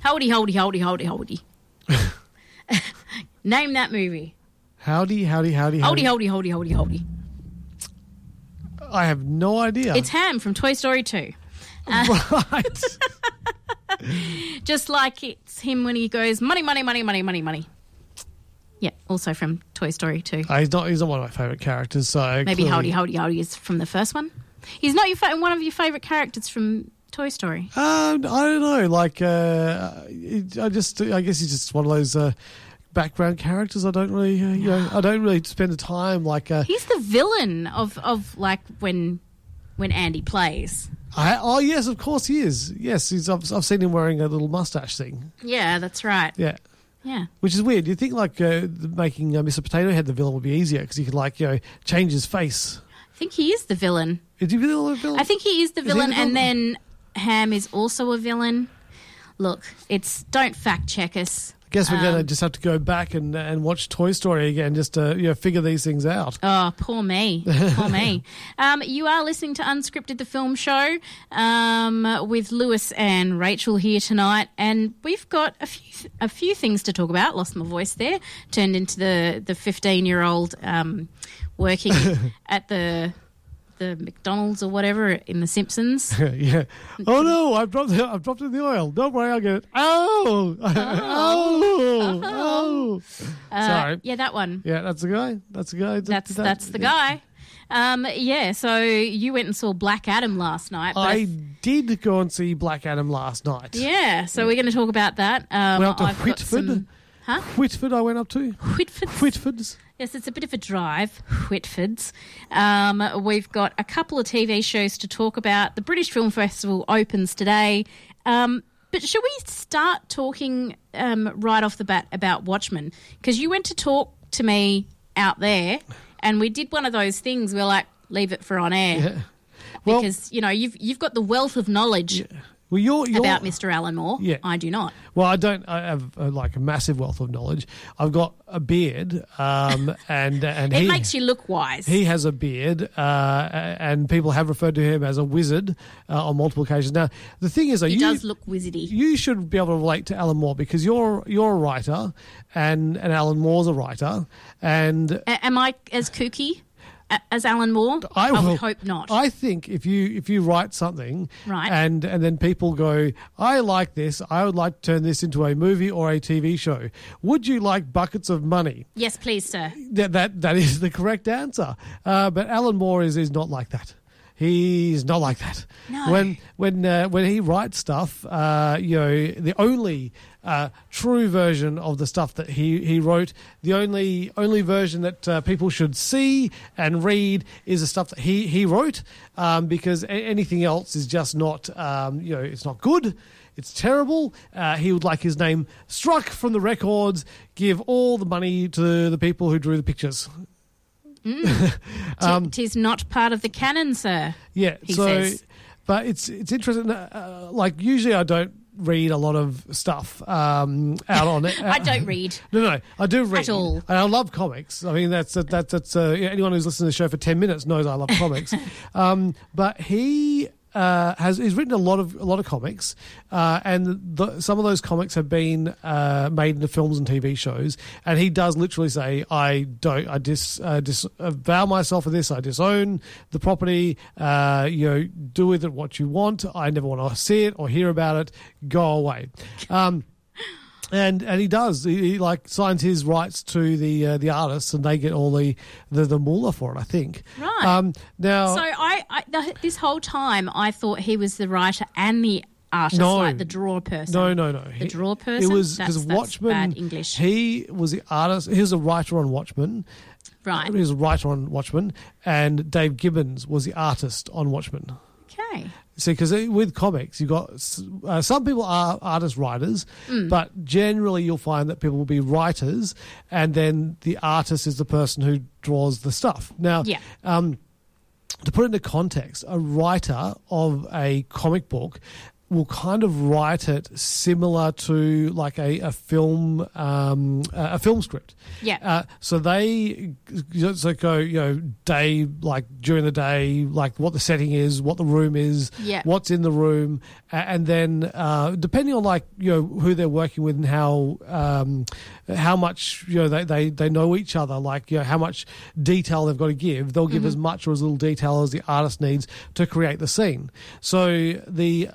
Howdy, howdy, howdy, howdy, howdy. Name that movie. Howdy, howdy, howdy, howdy, howdy, howdy, howdy, howdy. I have no idea. It's Hamm from Toy Story 2. Uh, right. just like it's him when he goes money, money, money, money, money, money. Yeah, also from Toy Story 2. Uh, he's not. He's not one of my favourite characters. So maybe clearly... Howdy, Howdy, Howdy is from the first one. He's not your fa- one of your favourite characters from Toy Story. Um, I don't know. Like, uh, I just, I guess he's just one of those. Uh, background characters. I don't really, uh, you know, I don't really spend the time like. Uh, He's the villain of of like when when Andy plays. I, oh yes, of course he is. Yes, he's. I've, I've seen him wearing a little mustache thing. Yeah, that's right. Yeah. Yeah. Which is weird. You think like uh, making uh, Mr. Potato Head the villain would be easier because he could like you know change his face. I think he is the villain. Is he the villain? I think he is the villain, the villain? and then Hamm is also a villain. Look, it's don't fact check us. I guess we're Um, going to just have to go back and and watch Toy Story again just to you know figure these things out. Oh, poor me. Poor me. Um, you are listening to Unscripted, the film show, um, with Lewis and Rachel here tonight. And we've got a few, a few things to talk about. Lost my voice there. Turned into the, the 15 year old um, working at the the McDonald's or whatever in The Simpsons. yeah. Oh no! I've dropped it. I've dropped in the oil. Don't worry, I'll get it. Oh, oh, oh. Uh, Sorry. Yeah, that one. Yeah, that's the guy. That's the guy. That's That- that's the yeah. guy. Um, yeah, so you went and saw Black Adam last night. but I did go and see Black Adam last night. Yeah, so we're going to talk about that. Um, Went up to I've Whitford. Huh? Whitford, I went up to. Whitford. Whitfords. Yes, it's a bit of a drive, Whitfords. Um, we've got a couple of TV shows to talk about. The British Film Festival opens today. Um, but should we start talking um, right off the bat about Watchmen? Because you went to talk to me out there, and we did one of those things. We're like, leave it for on air. Yeah. Well- because you know you've you've got the wealth of knowledge Well, you're, you're about Mr. Alan Moore. Yeah. I do not. Well, I don't. I have uh, like a massive wealth of knowledge. I've got a beard, um, and and It he makes you look wise. he has a beard, uh, and people have referred to him as a wizard uh, on multiple occasions. Now, the thing is, he you does look wizardy. you should be able to relate to Alan Moore because you're you're a writer, and and Alan Moore's a writer, and A- am I as kooky as Alan Moore? I, will, would hope not. I think if you if you write something, Right. and and then people go, I like this. I would like to turn this into a movie or a TV show. Would you like buckets of money? yes, please, sir. That that that is the correct answer. Uh, but Alan Moore is is not like that. He's not like that. No. When when uh, when he writes stuff, uh, you know, the only uh, true version of the stuff that he, he wrote, the only only version that uh, people should see and read is the stuff that he he wrote, um, because a- anything else is just not um, you know it's not good. It's terrible. Uh, he would like his name struck from the records. Give all the money to the people who drew the pictures. Um, Tis not part of the canon, sir. Yeah. So, says. but it's it's interesting. Uh, like usually, I don't read a lot of stuff um, out on it. I don't read. No, no, I do read. At all. And I love comics. I mean, that's that's that's uh, yeah, anyone who's listened to the show for ten minutes knows I love comics. um, but he. Uh, has he's written a lot of a lot of comics, uh, and the, some of those comics have been uh, made into films and TV shows. And he does literally say, "I don't, I dis, uh, dis uh, myself of this. I disown the property. Uh, you know, do with it what you want. I never want to see it or hear about it. Go away." Um, and and he does. He, he, like signs his rights to the uh, the artists, and they get all the the, the moolah for it. I think. Right. Um, now, So I, I the, this whole time I thought he was the writer and the artist, No. like the draw person. no, no, no. The He- draw person. It was because bad English. He was the artist. He was a writer on Watchmen. right. He was a writer on Watchmen, and Dave Gibbons was the artist on Watchmen. Okay. See, because with comics, you've got uh, some people are artist writers, Mm. but generally you'll find that people will be writers, and then the artist is the person who draws the stuff. Now, Yeah. um, to put it into context, a writer of a comic book will kind of write it similar to like a, a film um, a film script. Yeah. Uh, so they so go you know day like during the day like what the setting is, what the room is, Yeah. what's in the room, and then uh, depending on like you know who they're working with and how um, how much you know they, they, they know each other, like you know how much detail they've got to give, they'll give as much or as little detail as the artist needs to create the scene. So the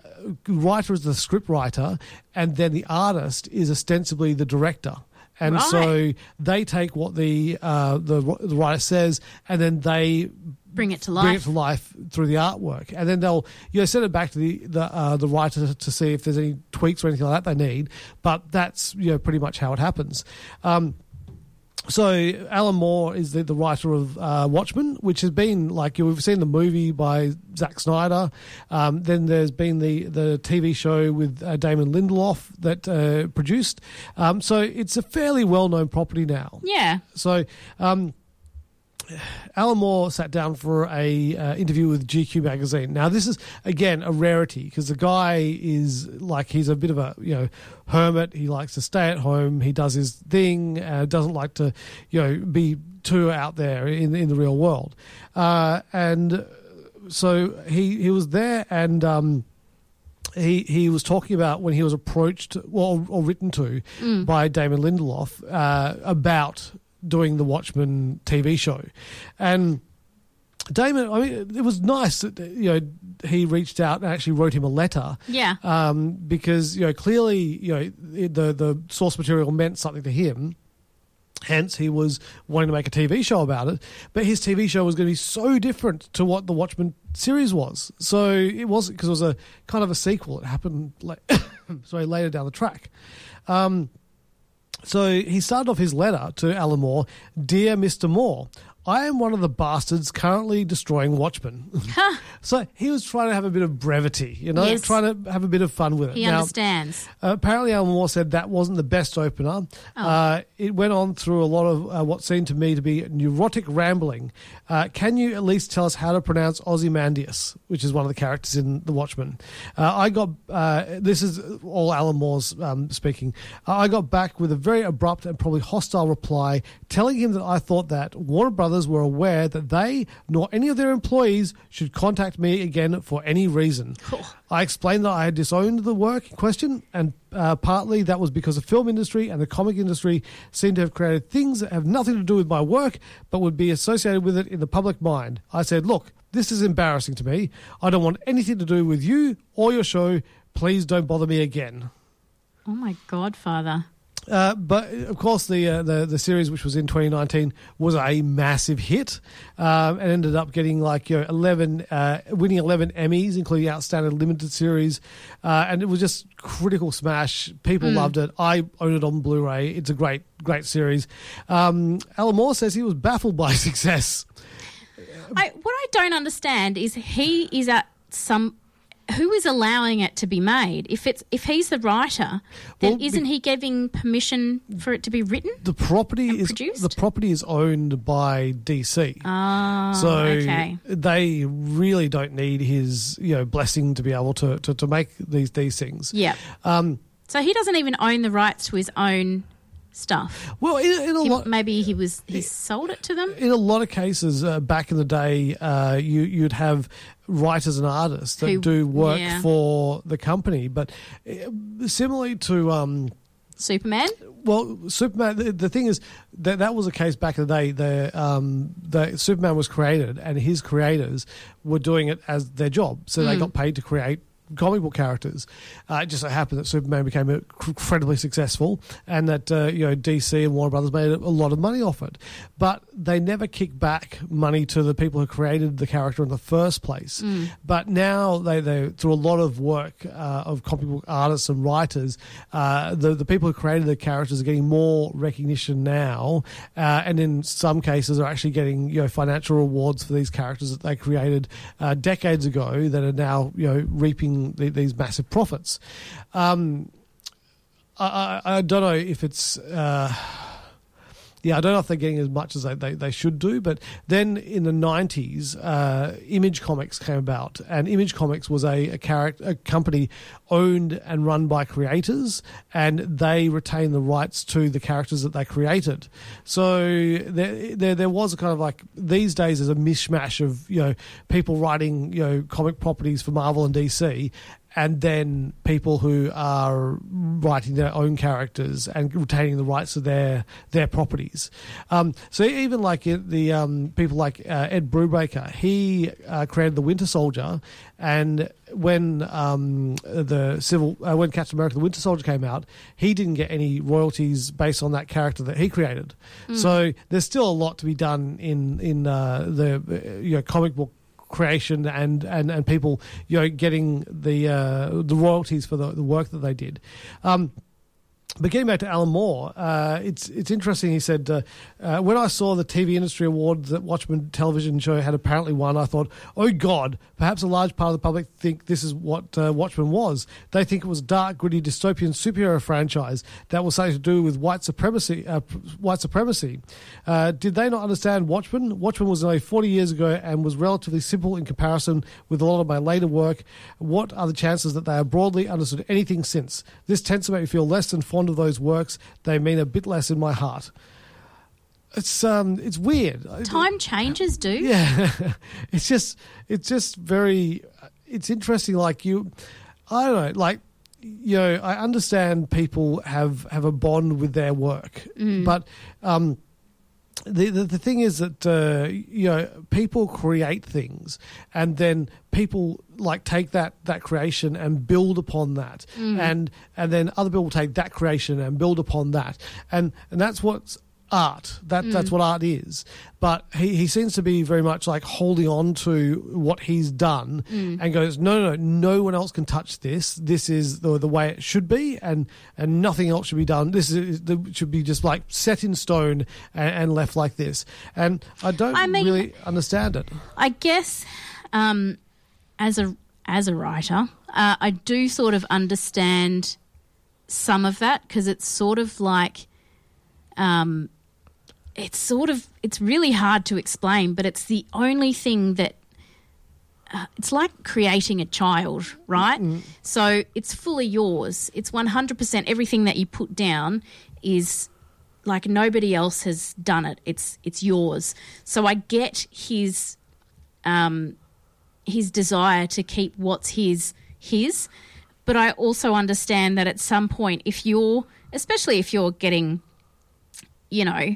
writer is the script writer, and then the artist is ostensibly the director. And so they take what the uh, the the writer says, and then they Bring it to life. bring it to life through the artwork, and then they'll you know send it back to the the uh, the writer to see if there's any tweaks or anything like that they need. But that's you know pretty much how it happens. Um, so Alan Moore is the, the writer of uh, Watchmen, which has been like you know, we've seen the movie by Zack Snyder. Um, then there's been the the TV show with uh, Damon Lindelof that uh, produced. Um, so it's a fairly well known property now. Yeah. So, um, Alan Moore sat down for a uh, interview with GQ magazine. Now, this is again a rarity because the guy is like he's a bit of a you know hermit. He likes to stay at home. He does his thing. Uh, doesn't like to you know be too out there in in the real world. Uh, and so he he was there and. Um, he he was talking about when he was approached well, or written to by Damon Lindelof uh, about doing the Watchmen TV show, and Damon. I mean, it was nice that you know he reached out and actually wrote him a letter. Yeah. Um, because you know clearly you know the the source material meant something to him. Hence, he was wanting to make a TV show about it, but his TV show was going to be so different to what the Watchmen series was. So it wasn't because it was a kind of a sequel. It happened, like, sorry, later down the track. Um, so he started off his letter to Alan Moore, dear Mister Moore. I am one of the bastards currently destroying Watchmen. so he was trying to have a bit of brevity, you know, Yes. trying to have a bit of fun with it. He Now, understands. uh, apparently, Alan Moore said that wasn't the best opener. Oh. Uh, it went on through a lot of uh, what seemed to me to be neurotic rambling. Uh, can you at least tell us how to pronounce Ozymandias, which is one of the characters in The Watchmen? Uh, I got uh, this is all Alan Moore's um, speaking. Uh, I got back with a very abrupt and probably hostile reply, telling him that I thought that Warner Brothers were aware that they nor any of their employees should contact me again for any reason. I explained that I had disowned the work in question, and uh, partly that was because the film industry and the comic industry seem to have created things that have nothing to do with my work, but would be associated with it in the public mind. I said, Look, this is embarrassing to me. I don't want anything to do with you or your show. Please don't bother me again. Oh my God, Father. Uh, but of course, the, uh, the the series, which was in 2019, was a massive hit, um, and ended up getting like you know 11, uh, winning 11 Emmys, including Outstanding Limited Series, uh, and it was just critical smash. People loved it. I own it on Blu-ray. It's a great great series. Um, Alan Moore says he was baffled by success. I, what I don't understand is he is at some. Who is allowing it to be made? If it's if he's the writer, then Well, isn't he giving permission for it to be written? The property is produced? the property is owned by DC. Oh, So okay. they really don't need his you know blessing to be able to to, to make these these things. Yeah. Um, So he doesn't even own the rights to his own stuff. well, in, in a He- lot maybe he was he sold it to them. in a lot of cases uh, back in the day, uh, you you'd have writers and artists that Who- do work yeah. for the company, but uh, similarly to. Um, Superman. well, Superman. The, the thing is that that was a case back in the day. The um, the Superman was created, and his creators were doing it as their job, so Hmm. they got paid to create comic book characters. Uh, it just so happened that Superman became incredibly successful, and that uh, you know DC and Warner Brothers made a lot of money off it. But they never kicked back money to the people who created the character in the first place. Mm. But now they they through a lot of work uh, of comic book artists and writers, uh, the the people who created the characters are getting more recognition now, uh, and in some cases are actually getting you know financial rewards for these characters that they created uh, decades ago that are now you know reaping the, these massive profits. Um, I, I, I don't know if it's. Uh, yeah, I don't know if they're getting as much as they, they, they should do. But then in the 90s, uh, Image Comics came about. And Image Comics was a, a, character, a company owned and run by creators, and they retained the rights to the characters that they created. So there, there, there was a kind of like, these days, there's a mishmash of, you know, people writing, you know, comic properties for Marvel and DC and then people who are writing their own characters and retaining the rights to their their properties. Um, so even like the um, people like uh, Ed Brubaker, he uh, created the Winter Soldier, and when um, the civil uh, when Captain America: The Winter Soldier came out, he didn't get any royalties based on that character that he created. Mm. So there's still a lot to be done in in uh, the uh, you know comic book creation and, and, and people you know getting the uh, the royalties for the, the work that they did. Um, but getting back to Alan Moore, uh, it's it's interesting. He said, uh, uh, "When I saw the TV Industry Award that Watchmen television show had apparently won, I thought, oh God, perhaps a large part of the public think this is what uh, Watchmen was. They think it was a dark, gritty, dystopian superhero franchise that was something to do with white supremacy. Uh, white supremacy. Uh, did they not understand Watchmen? Watchmen was only 40 years ago and was relatively simple in comparison with a lot of my later work. What are the chances that they have broadly understood anything since? This tends to make me feel less than fond of those works. They mean a bit less in my heart." It's um, it's weird. Time changes, do. Yeah, it's just it's just very it's interesting. Like you, I don't know. Like you know, I understand people have have a bond with their work, Mm. but um, the, the the thing is that uh, you know people create things, and then people like take that that creation and build upon that, Mm. and and then other people take that creation and build upon that, and and that's what's art. That that's Mm. what art is. But he, he seems to be very much like holding on to what he's done Mm. and goes, no, no, no, no one else can touch this. This is the the way it should be, and and nothing else should be done. This is the, should be just like set in stone and, and left like this. And I don't I mean- really understand it. I guess um, as a as a writer, uh, I do sort of understand some of that because it's sort of like um, it's sort of it's really hard to explain, but it's the only thing that uh, it's like creating a child, right? So it's fully yours. It's one hundred percent everything that you put down is like nobody else has done it. It's it's yours. So I get his um, his desire to keep what's his his, but I also understand that at some point, if you're, especially if you're getting, you know,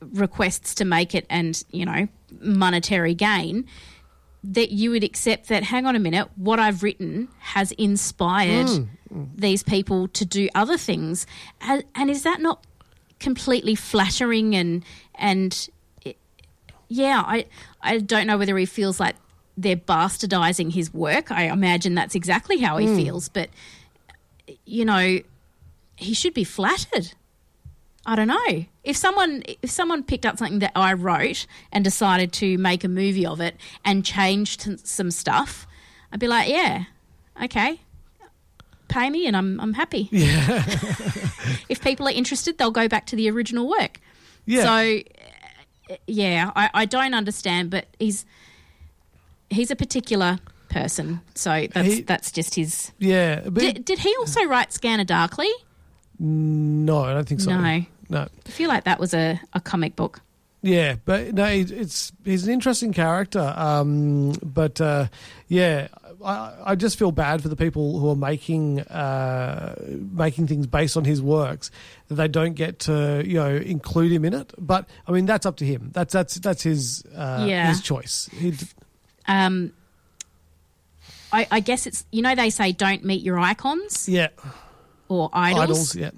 requests to make it and you know monetary gain, that you would accept that. Hang on a minute, what I've written has inspired Mm. these people to do other things, and, and is that not completely flattering and and yeah, I I don't know whether he feels like they're bastardizing his work. I imagine that's exactly how he. Mm. feels, but you know, he should be flattered. I don't know. If someone if someone picked up something that I wrote and decided to make a movie of it and changed some stuff, I'd be like, yeah, okay. Pay me and I'm I'm happy. Yeah. if people are interested, they'll go back to the original work. Yeah. So, uh, yeah, I, I don't understand, but he's he's a particular person, so that's He- that's just his. Yeah, Did, did he also write Scanner Darkly? No, I don't think so. No. no. I feel like that was a, a comic book. Yeah, but no, it's he's an interesting character. Um, but uh, yeah, I, I just feel bad for the people who are making uh, making things based on his works that they don't get to you know include him in it. But I mean, that's up to him. That's that's that's his uh, Yeah. his choice. He, Um, I, I guess it's you know they say don't meet your icons Yeah, or idols. idols. Yeah,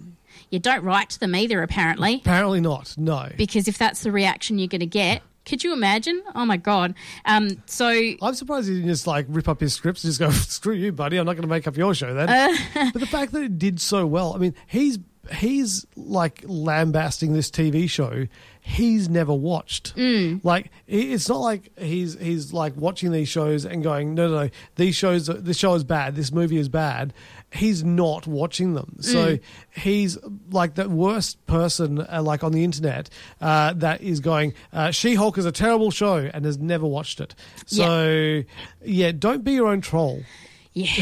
You don't write to them either, apparently, apparently not. No, because if that's the reaction you're going to get, could you imagine? Oh my god! Um, so I'm surprised he didn't just like rip up his scripts and just go, "Screw you, buddy! I'm not going to make up your show then." Uh, but the fact that it did so well, I mean, he's he's like lambasting this TV show he's never watched. Mm. Like it's not like he's he's like watching these shows and going, "No, no, no, these shows, this show is bad. This movie is bad." He's not watching them, so Mm. he's like the worst person, uh, like on the internet, uh, that is going, uh, "She-Hulk is a terrible show," and has never watched it. So, yeah, don't be your own troll. Yeah,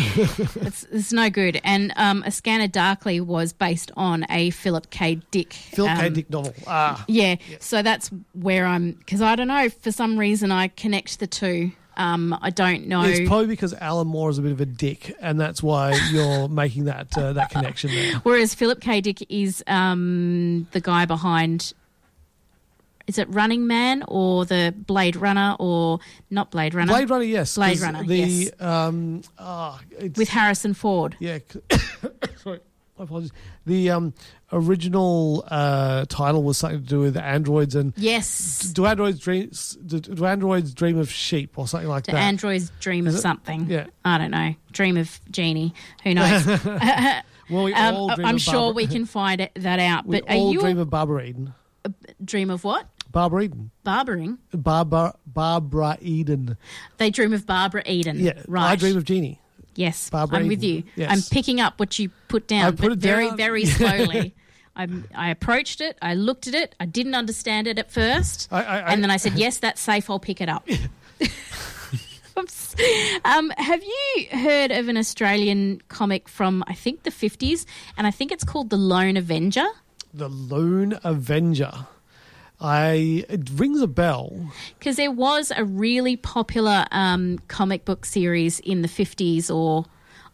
it's, it's no good. And um, A Scanner Darkly was based on a Philip K. Dick. Philip K. um, Dick novel. Ah, Yeah, so that's where I'm because I don't know for some reason I connect the two. Um, I don't know. It's probably because Alan Moore is a bit of a dick, and that's why you're making that uh, that connection there. Whereas Philip K. Dick is um, the guy behind. Is it Running Man or the Blade Runner or not Blade Runner? Blade Runner, yes. Blade Runner, The yes. um, it's, With Harrison Ford. yeah. sorry, my apologies. The um, original uh, title was something to do with androids and Yes. do androids dream? Do, do androids dream of sheep or something like The that? androids dream of it? something. Yeah. I don't know. Dream of genie. Who knows? well, we Um, all dream I'm of sure Barbara, we can find it, that out. we But are all you dream of Barbara Eden. dream of what? Barbara Eden. Barbering. Barbara Barbara Eden. They dream of Barbara Eden. Yeah, right. I dream of Jeannie. Yes, Barbara I'm with you. Yes. I'm picking up what you put down, I put but it very, down. very slowly. I I approached it. I looked at it. I didn't understand it at first, I- I- and then I said, "Yes, that's safe. I'll pick it up." Um, have you heard of an Australian comic from I think the 50s, and I think it's called The Lone Avenger? The Lone Avenger. I it rings a bell. because there was a really popular um, comic book series in the 50s or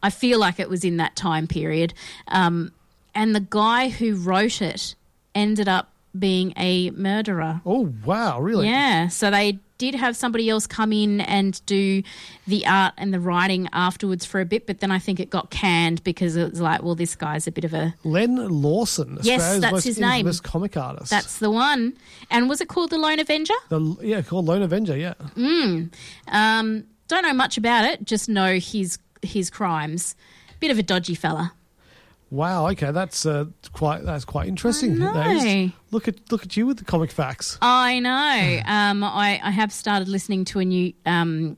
i feel like it was in that time period um, and the guy who wrote it ended up being a murderer Oh wow, really? yeah so they did have somebody else come in and do the art and the writing afterwards for a bit but then i think it got canned because it was like well this guy's a bit of a Len Lawson, Yes, Australia's that's most his name. comic artist. that's the one and was it called the lone avenger the yeah, called Lone Avenger. Yeah, Mm. Um, don't know much about it. Just know his his crimes. Bit of a dodgy fella. Wow. Okay, that's uh, quite that's quite interesting. I That is. know. Look at look at you with the comic facts. I know. Um, I, I have started listening to a new um,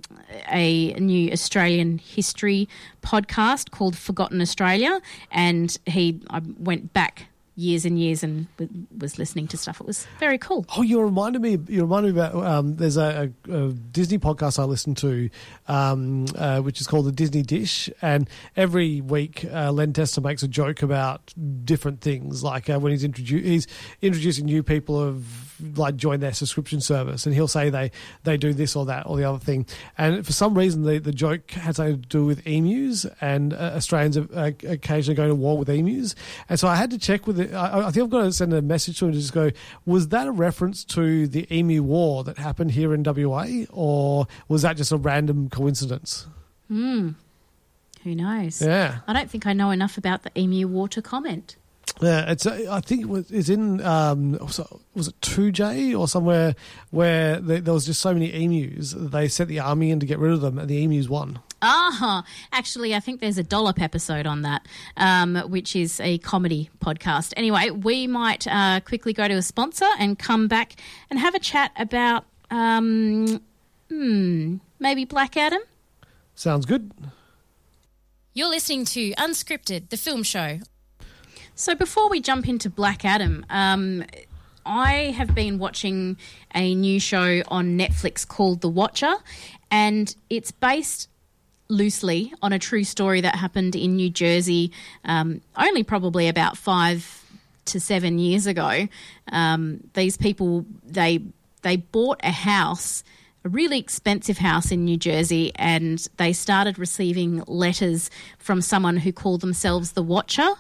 a new Australian history podcast called Forgotten Australia, and he I went back years and years and was listening to stuff. It was very cool. Oh, you reminded me. You reminded me about. Um, there's a, a, a Disney podcast I listen to, um, uh, which is called the Disney Dish, and every week uh, Len Testa makes a joke about different things. Like uh, when he's introdu- he's introducing new people have like joined their subscription service, and he'll say they they do this or that or the other thing. And for some reason, the the joke had something to do with emus, and uh, Australians occasionally going to war with emus. And so I had to check with it. I, I think I've got to send a message to him to just go, was that a reference to the emu war that happened here in WA, or was that just a random coincidence? Hmm. Who knows? Yeah. I don't think I know enough about the emu war to comment. Yeah, it's. uh, I think it was, it's in. Um, was it- Two J or somewhere where there, there was just so many emus they sent the army in to get rid of them, and the emus won. Ah, actually, I think there's a dollop episode on that, um, which is a comedy podcast. Anyway, we might uh, quickly go to a sponsor and come back and have a chat about, um, hmm, maybe Black Adam. Sounds good. You're listening to Unscripted, the film show. So before we jump into Black Adam, um, I have been watching a new show on Netflix called The Watcher, and it's based loosely on a true story that happened in New Jersey, um, only probably about five to seven years ago. Um, these people they they bought a house. A really expensive house in New Jersey, and they started receiving letters from someone who called themselves the Watcher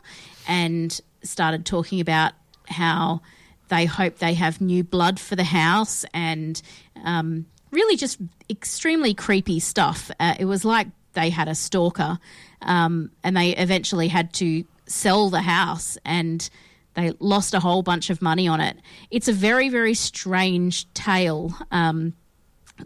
and started talking about how they hope they have new blood for the house and um, really just extremely creepy stuff. Uh, it was like they had a stalker, um, and they eventually had to sell the house and they lost a whole bunch of money on it. It's a very, very strange tale. Um,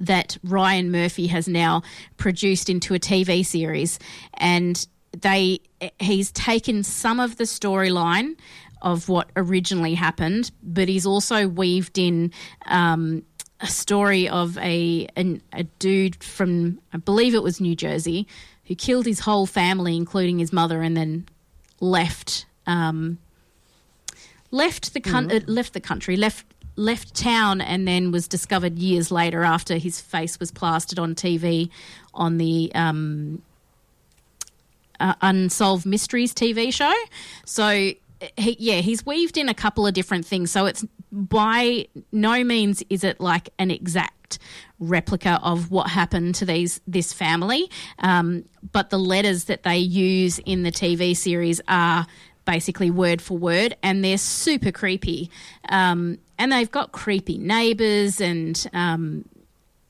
that Ryan Murphy has now produced into a TV series, and they he's taken some of the storyline of what originally happened, but he's also weaved in um, a story of a an, a dude from I believe it was New Jersey who killed his whole family, including his mother, and then left. Um, left the con- uh, left the country, left left town, and then was discovered years later after his face was plastered on TV on the um, uh, Unsolved Mysteries TV show. So. He, yeah, he's weaved in a couple of different things. So it's by no means is it like an exact replica of what happened to these this family, um, but the letters that they use in the TV series are basically word for word, and they're super creepy. Um, and they've got creepy neighbours, and um,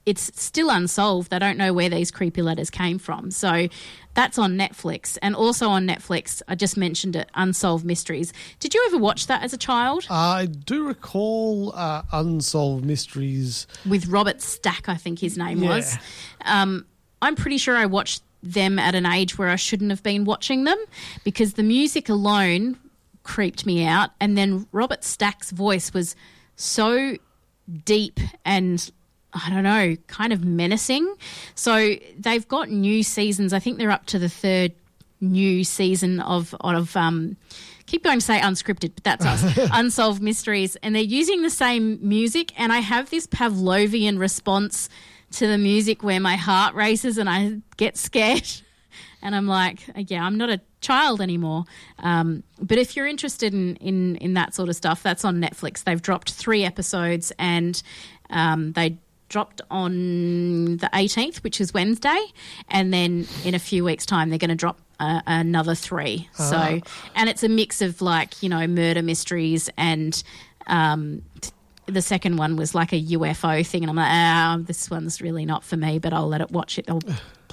it's still unsolved. They don't know where these creepy letters came from. So that's on Netflix, and also on Netflix. I just mentioned it, Unsolved Mysteries. Did you ever watch that as a child? I do recall uh, Unsolved Mysteries. With Robert Stack, I think his name Yeah. was. Um, I'm pretty sure I watched them at an age where I shouldn't have been watching them because the music alone creeped me out. And then Robert Stack's voice was so deep and I don't know, kind of menacing. So they've got new seasons. I think they're up to the third new season of of um keep going to say unscripted, but that's us. Unsolved mysteries. And they're using the same music and I have this Pavlovian response to the music where my heart races and I get scared. And I'm like, yeah, I'm not a child anymore. Um, but if you're interested in, in, in that sort of stuff, that's on Netflix. They've dropped three episodes and um, they dropped on the 18th, which is Wednesday. And then in a few weeks' time, they're going to drop uh, another three. Ah. So, and it's a mix of like, you know, murder mysteries and. Um, t- the second one was like a UFO thing, and I'm like, ah, this one's really not for me, but I'll let it watch it. I'll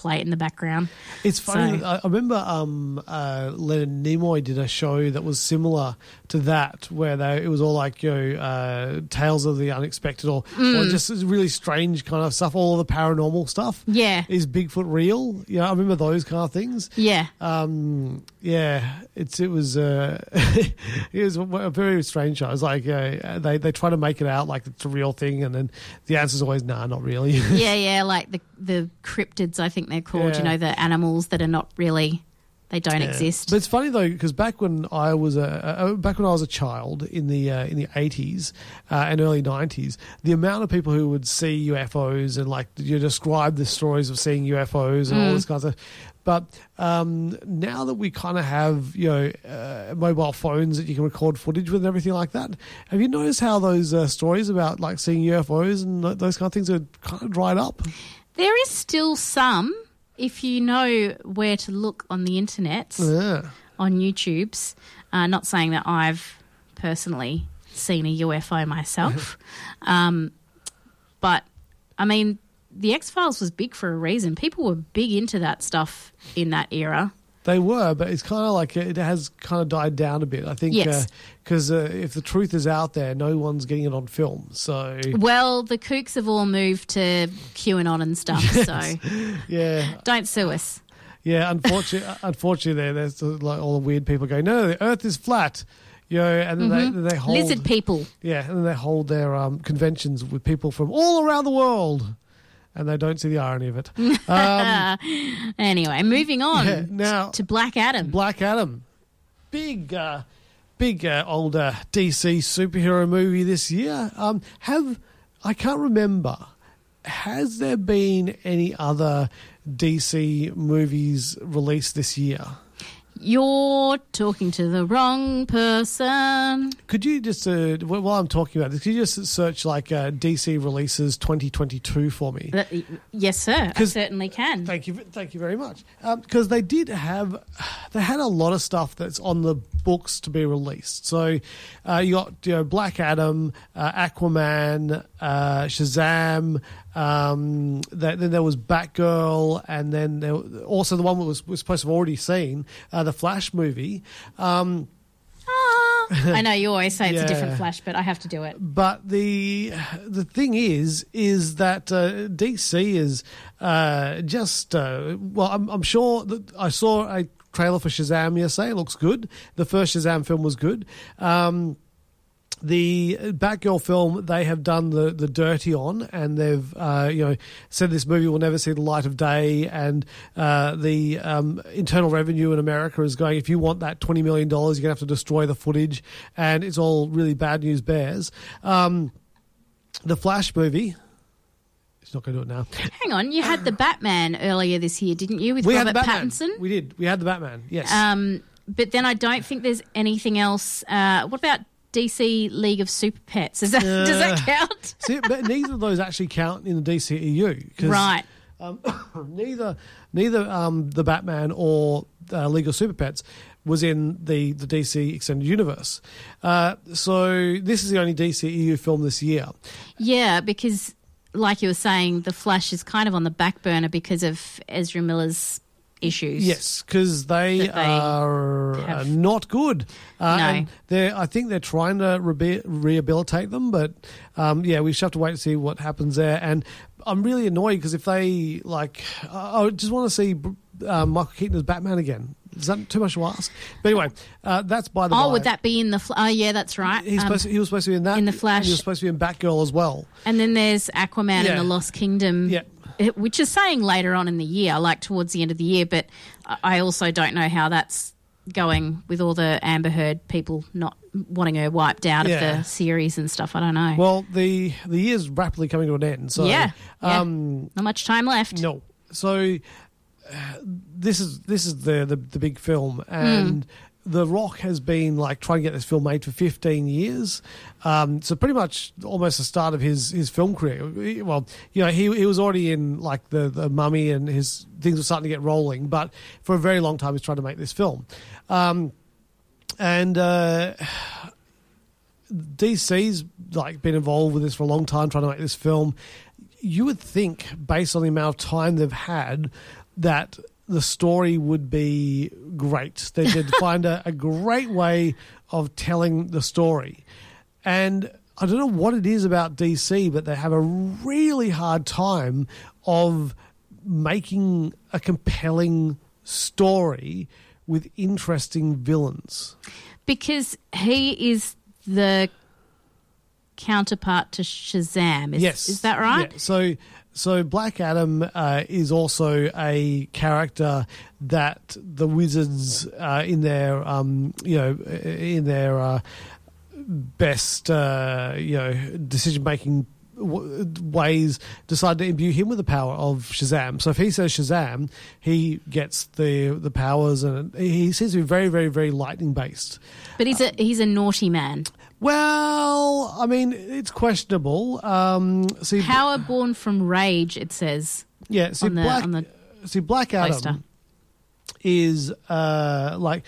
play it in the background. It's funny. So- I, remember um, uh, Leonard Nimoy did a show that was similar to that, where they, it was all like you know uh, tales of the unexpected, or, or Mm. just really strange kind of stuff. All the paranormal stuff. Yeah. is Bigfoot real? Yeah, I remember those kind of things. Yeah. Um, yeah, it's it was uh, it was a very strange show. It's like uh, they they try to make it out like it's a real thing, and then the answer's always nah, not really. yeah, yeah, like the the cryptids, I think they're called. You know, the animals that are not really, they don't Yeah. exist. But it's funny though because back when I was a uh, back when I was a child in the uh, in the eighties uh, and early nineties, the amount of people who would see UFOs and like you describe the stories of seeing UFOs and all Mm. this kind of stuff. But um, now that we kind of have you know uh, mobile phones that you can record footage with and everything like that, have you noticed how those uh, stories about like seeing UFOs and those kind of things are kind of dried up? There is still some, if you know where to look on the internet, Yeah. on YouTube's. Uh, not saying that I've personally seen a UFO myself, um, but I mean, the X Files was big for a reason. People were big into that stuff in that era. They were, but it's kind of like it has kind of died down a bit. I think Yes. because uh, if the truth is out there, no one's getting it on film. So Well, the kooks have all moved to QAnon and stuff, so yeah, don't sue us. yeah. Unfortunately, unfortunately, there's uh, like all the weird people going, no, the Earth is flat. You know, and then they, Mhm. then they hold Lizard people. Yeah, and then they hold their um, conventions with people from all around the world, and they don't see the irony of it. Um, anyway, moving on Yeah, now to Black Adam. Black Adam, big, uh, big uh, old uh, DC superhero movie this year. Um, have I can't remember. Has there been any other DC movies released this year? You're talking to the wrong person. Could you just, uh, wh- while I'm talking about this, could you just search like uh, DC releases 2022 for me? Uh, Yes, sir. I certainly can. Thank you, thank you very much. Because they did have, they had a lot of stuff that's on the books to be released. So uh, you got you know Black Adam, uh, Aquaman, uh, Shazam, Um, that, then there was Batgirl, and then there, also the one that was, was supposed to have already seen uh, the Flash movie. Um, I know you always say it's a different flash, but I have to do it. but the the thing is, is that uh, DC is uh, just uh, well. I'm, I'm sure that I saw a trailer for Shazam yesterday. It looks good. The first Shazam film was good. Um, the Batgirl film they have done the, the dirty on, and they've uh, you know said this movie will never see the light of day, and uh, the um, internal revenue in America is going. If you want that twenty million dollars, you're gonna have to destroy the footage, and it's all really bad news bears. Um, the Flash movie. It's not going to do it now. Hang on, you had the Batman earlier this year, didn't you, with we Robert. Pattinson? We did. We had the Batman. Yes. Um, but then I don't think there's anything else. Uh, what about DC League of Super Pets? Is that, does that Uh, count? See, but neither of those actually count in the DCEU. 'cause, Right. Um, neither neither um, the Batman or uh, League of Super Pets was in the, the DC extended universe. Uh, so this is the only DCEU film this year. Yeah, because like you were saying, the Flash is kind of on the back burner because of Ezra Miller's issues. Yes, because they, they are uh, have- not good. Uh, No. I think they're trying to rehabil- rehabilitate them, but um, yeah, we just have to wait to see what happens there. And I'm really annoyed because if they like, I I just want to see uh, Michael Keaton as Batman again. Is that too much to ask? But anyway, uh, that's by the Oh, by. would that be in the? Fl- oh, yeah, that's right. He's Um, supposed to, he was supposed to be in that in The Flash. He was supposed to be in Batgirl as well. And then there's Aquaman Yeah. and the Lost Kingdom. Yeah. Which is saying later on in the year, like towards the end of the year, but I also don't know how that's going with all the Amber Heard people not wanting her wiped out Yeah. of the series and stuff. I don't know. Well, the the year's rapidly coming to an end. So yeah, yeah. um, not much time left. No. So uh, this is this is the the, the big film, and The Rock has been like trying to get this film made for 15 years. Um, so pretty much almost the start of his his film career. Well, you know, he he was already in like the the Mummy, and his things were starting to get rolling. But for a very long time, he's trying to make this film. Um, and uh, DC's like been involved with this for a long time, trying to make this film. You would think, based on the amount of time they've had, that the story would be great. They did find a, a great way of telling the story. And I don't know what it is about DC, but they have a really hard time of making a compelling story with interesting villains. Because he is the counterpart to Shazam. Is, yes, is that right? Yeah. So, so Black Adam uh, is also a character that the wizards uh, in their, um, you know, in their uh, best, uh, you know, decision making w- ways decide to imbue him with the power of Shazam. So if he says Shazam, he gets the the powers, and he seems to be very, very, very lightning based. But he's a he's a naughty man. Well, I mean, it's questionable. Um, see, Power born from rage. It says. Yeah, see, on the, Black, on the see, Black Adam poster. is uh, like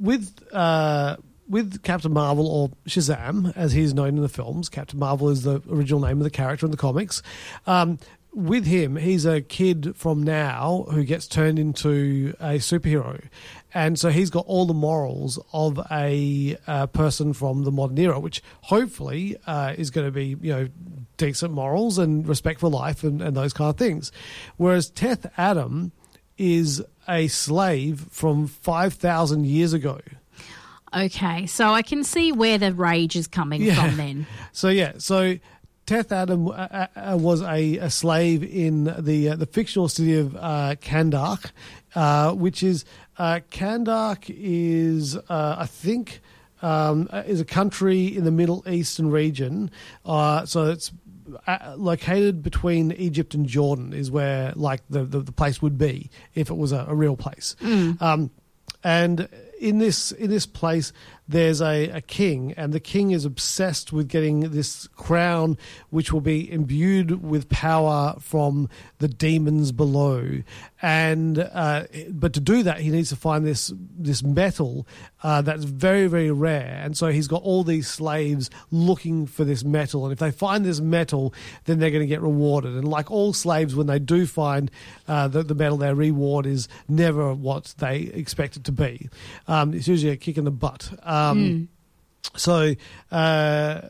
with uh, with Captain Marvel or Shazam, as he's known in the films. Captain Marvel is the original name of the character in the comics. Um, with him, he's a kid from now who gets turned into a superhero, and so he's got all the morals of a uh, person from the modern era, which hopefully uh, is going to be you know decent morals and respect for life and, and those kind of things. Whereas Teth Adam is a slave from five thousand years ago. Okay, so I can see where the rage is coming Yeah. from. Then So yeah, so Teth Adam uh, uh, was a, a slave in the uh, the fictional city of uh, Kahndaq, uh, which is uh, Kahndaq is uh, I think um, uh, is a country in the Middle Eastern region. Uh, so it's uh, located between Egypt and Jordan is where like the, the, the place would be if it was a, a real place. Um, and in this in this place there's a, a king, and the king is obsessed with getting this crown, which will be imbued with power from the demons below. And uh, but to do that, he needs to find this this metal uh, that's very very rare, and so he's got all these slaves looking for this metal. And if they find this metal, then they're going to get rewarded. And like all slaves, when they do find uh, the, the metal, their reward is never what they expect it to be. Um, it's usually a kick in the butt. So uh,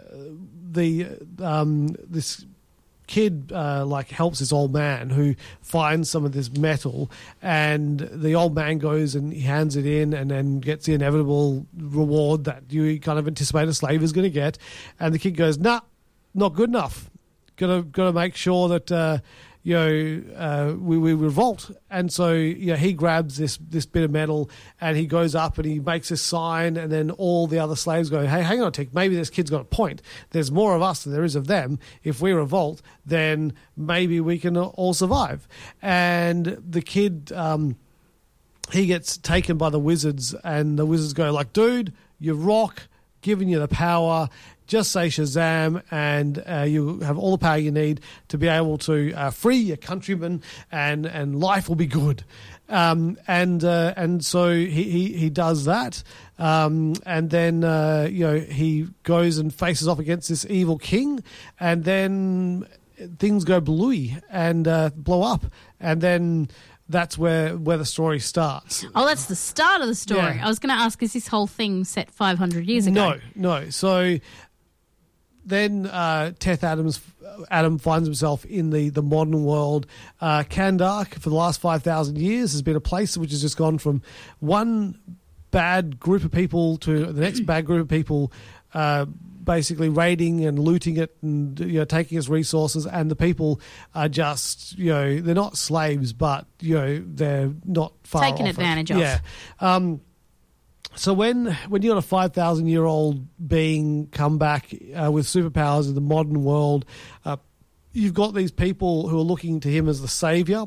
the um, this kid uh, like helps this old man who finds some of this metal and the old man goes and he hands it in and then gets the inevitable reward that you kind of anticipate a slave is going to get. And the kid goes nah not good enough. Gotta gotta make sure that uh, you know uh, we, we revolt. And so you know he grabs this this bit of metal and he goes up and he makes this sign and then all the other slaves go hey hang on a tick. Maybe this kid's got a point. There's more of us than there is of them. If we revolt then maybe we can all survive. And the kid um, he gets taken by the wizards, and the wizards go like, "Dude, you rock, giving you the power. Just say Shazam, and uh, you have all the power you need to be able to uh, free your countrymen, and and life will be good." Um, and uh, and so he, he, he does that, um, and then uh, you know he goes and faces off against this evil king, and then things go bluey and uh, blow up, and then that's where where the story starts. Oh, that's the start of the story. Yeah. I was going to ask, is this whole thing set 500 years ago? No, no. So then uh, Teth Adams Adam finds himself in the, the modern world. Uh, Kahndaq for the last five thousand years has been a place which has just gone from one bad group of people to the next bad group of people. Uh, basically raiding and looting it and you know taking its resources and the people are just you know they're not slaves but you know they're not far Taken off it. advantage of. yeah um so when when you got a five thousand year old being come back uh, with superpowers in the modern world, uh, you've got these people who are looking to him as the savior,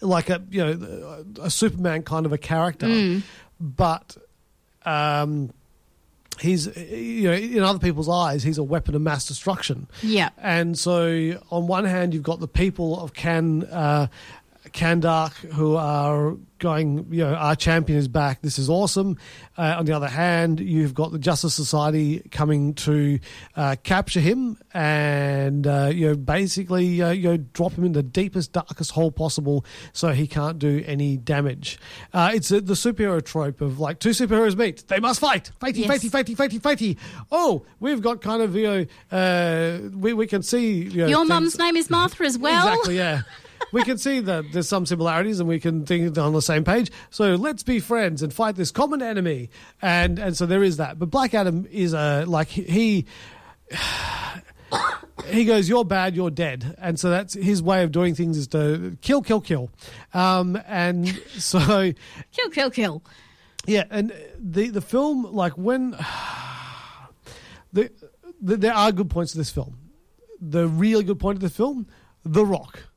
like a you know a Superman kind of a character, Mm. but um, he's you know in other people's eyes he's a weapon of mass destruction. Yeah. And so, on one hand, you've got the people of Can uh, Kahndaq who are going, you know, our champion is back. This is awesome. Uh, on the other hand, you've got the Justice Society coming to uh, capture him and, uh, you know, basically, uh, you know, drop him in the deepest, darkest hole possible so he can't do any damage. Uh, it's uh, the superhero trope of like two superheroes meet, they must fight, fighty, Yes. fighty, fighty, fighty, fighty. Oh, we've got kind of, you know, uh, we, we can see, you know, Your mum's name is Martha as well. Exactly, yeah. we can see that there's some similarities and we can think on the same page. So let's be friends and fight this common enemy. And and so there is that. But Black Adam is a like he he goes, "You're bad, you're dead," and so that's his way of doing things is to kill, kill, kill. Um, and so Kill, kill, kill. yeah, and the the film, like when the, the there are good points to this film. The really good point of the film, The Rock.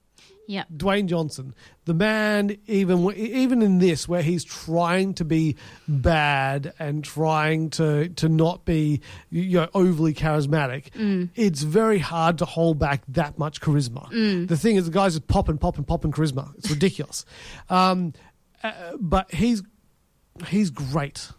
Yeah. Dwayne Johnson, the man, even even in this, where he's trying to be bad and trying to to not be you know overly charismatic, Mm. it's very hard to hold back that much charisma. Mm. The thing is, the guy's just popping, popping, popping charisma. It's ridiculous. um, uh, but he's he's great,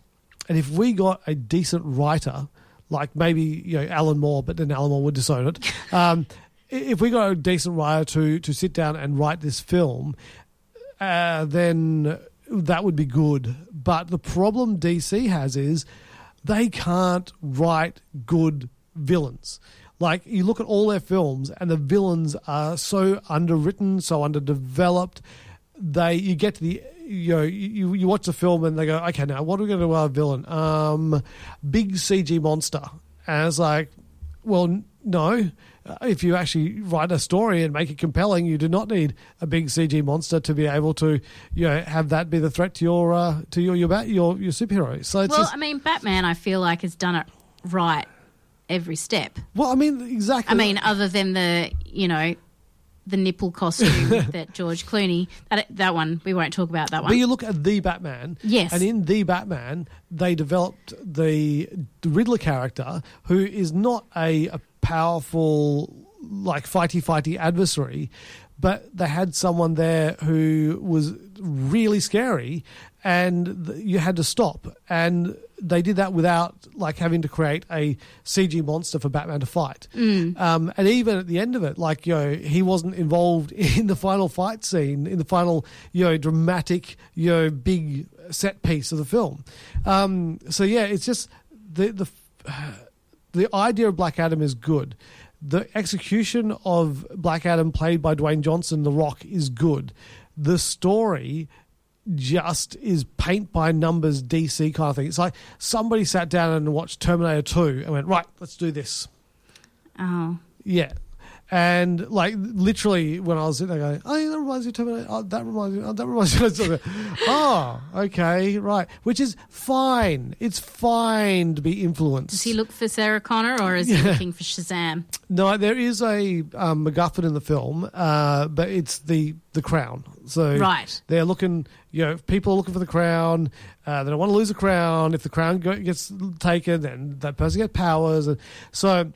and if we got a decent writer, like maybe you know Alan Moore, but then Alan Moore would disown it. Um, if we got a decent writer to to sit down and write this film, uh, then that would be good. But the problem DC has is they can't write good villains. Like you look at all their films, and the villains are so underwritten, so underdeveloped. They you get to the you know you you watch the film and they go, okay, now what are we going to do with our villain? Um, big CG monster, and it's like, well, no. Uh, If you actually write a story and make it compelling, you do not need a big CG monster to be able to, you know, have that be the threat to your uh, to your your bat, your your superhero. So it's well, just I mean, Batman, I feel like has done it right every step. well, I mean, exactly. I mean, other than the, you know, the nipple costume that George Clooney that that one we won't talk about that one. But you look at the Batman, Yes. and in the Batman, they developed the Riddler character, who is not a, a powerful, like fighty fighty adversary, but they had someone there who was really scary, and th- you had to stop, and they did that without like having to create a CG monster for Batman to fight. Mm. Um, and even at the end of it, like you know, he wasn't involved in the final fight scene, in the final you know dramatic you know big set piece of the film. Um, so yeah, it's just the the the idea of Black Adam is good. The execution of Black Adam, played by Dwayne Johnson, The Rock, is good. The story just is paint by numbers DC kind of thing. It's like somebody sat down and watched Terminator 2 and went, right, let's do this. oh, Yeah. And like literally, when I was sitting there going, "Oh, yeah, that reminds me of Terminator. Oh, that reminds me. Oh, that reminds me." Of Terminator." oh, okay, right. Which is fine. It's fine to be influenced. does he look for Sarah Connor or is he Yeah. looking for Shazam? No, there is a um, MacGuffin in the film, uh, but it's the the crown. So Right. they're looking. You know, people are looking for the crown. Uh, they don't want to lose the crown. If the crown gets taken, then that person gets powers, and so.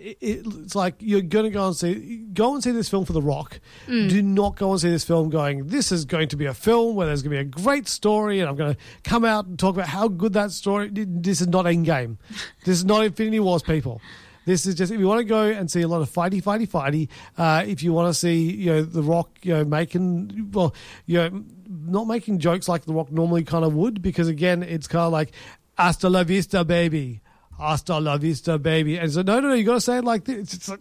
It- It's like you're going to go and see, go and see this film for The Rock. Do not go and see this film going. This is going to be a film where there's going to be a great story, and I'm going to come out and talk about how good that story. This is not Endgame. This is not Infinity Wars, people. This is just if you want to go and see a lot of fighty, fighty, fighty. Uh, if you want to see, you know, The Rock, you know, making well, you know, not making jokes like The Rock normally kind of would, because again, it's kind of like "Hasta la vista, baby." Hasta la vista, baby. And so, no, no, no, you got to say it like this. It's like,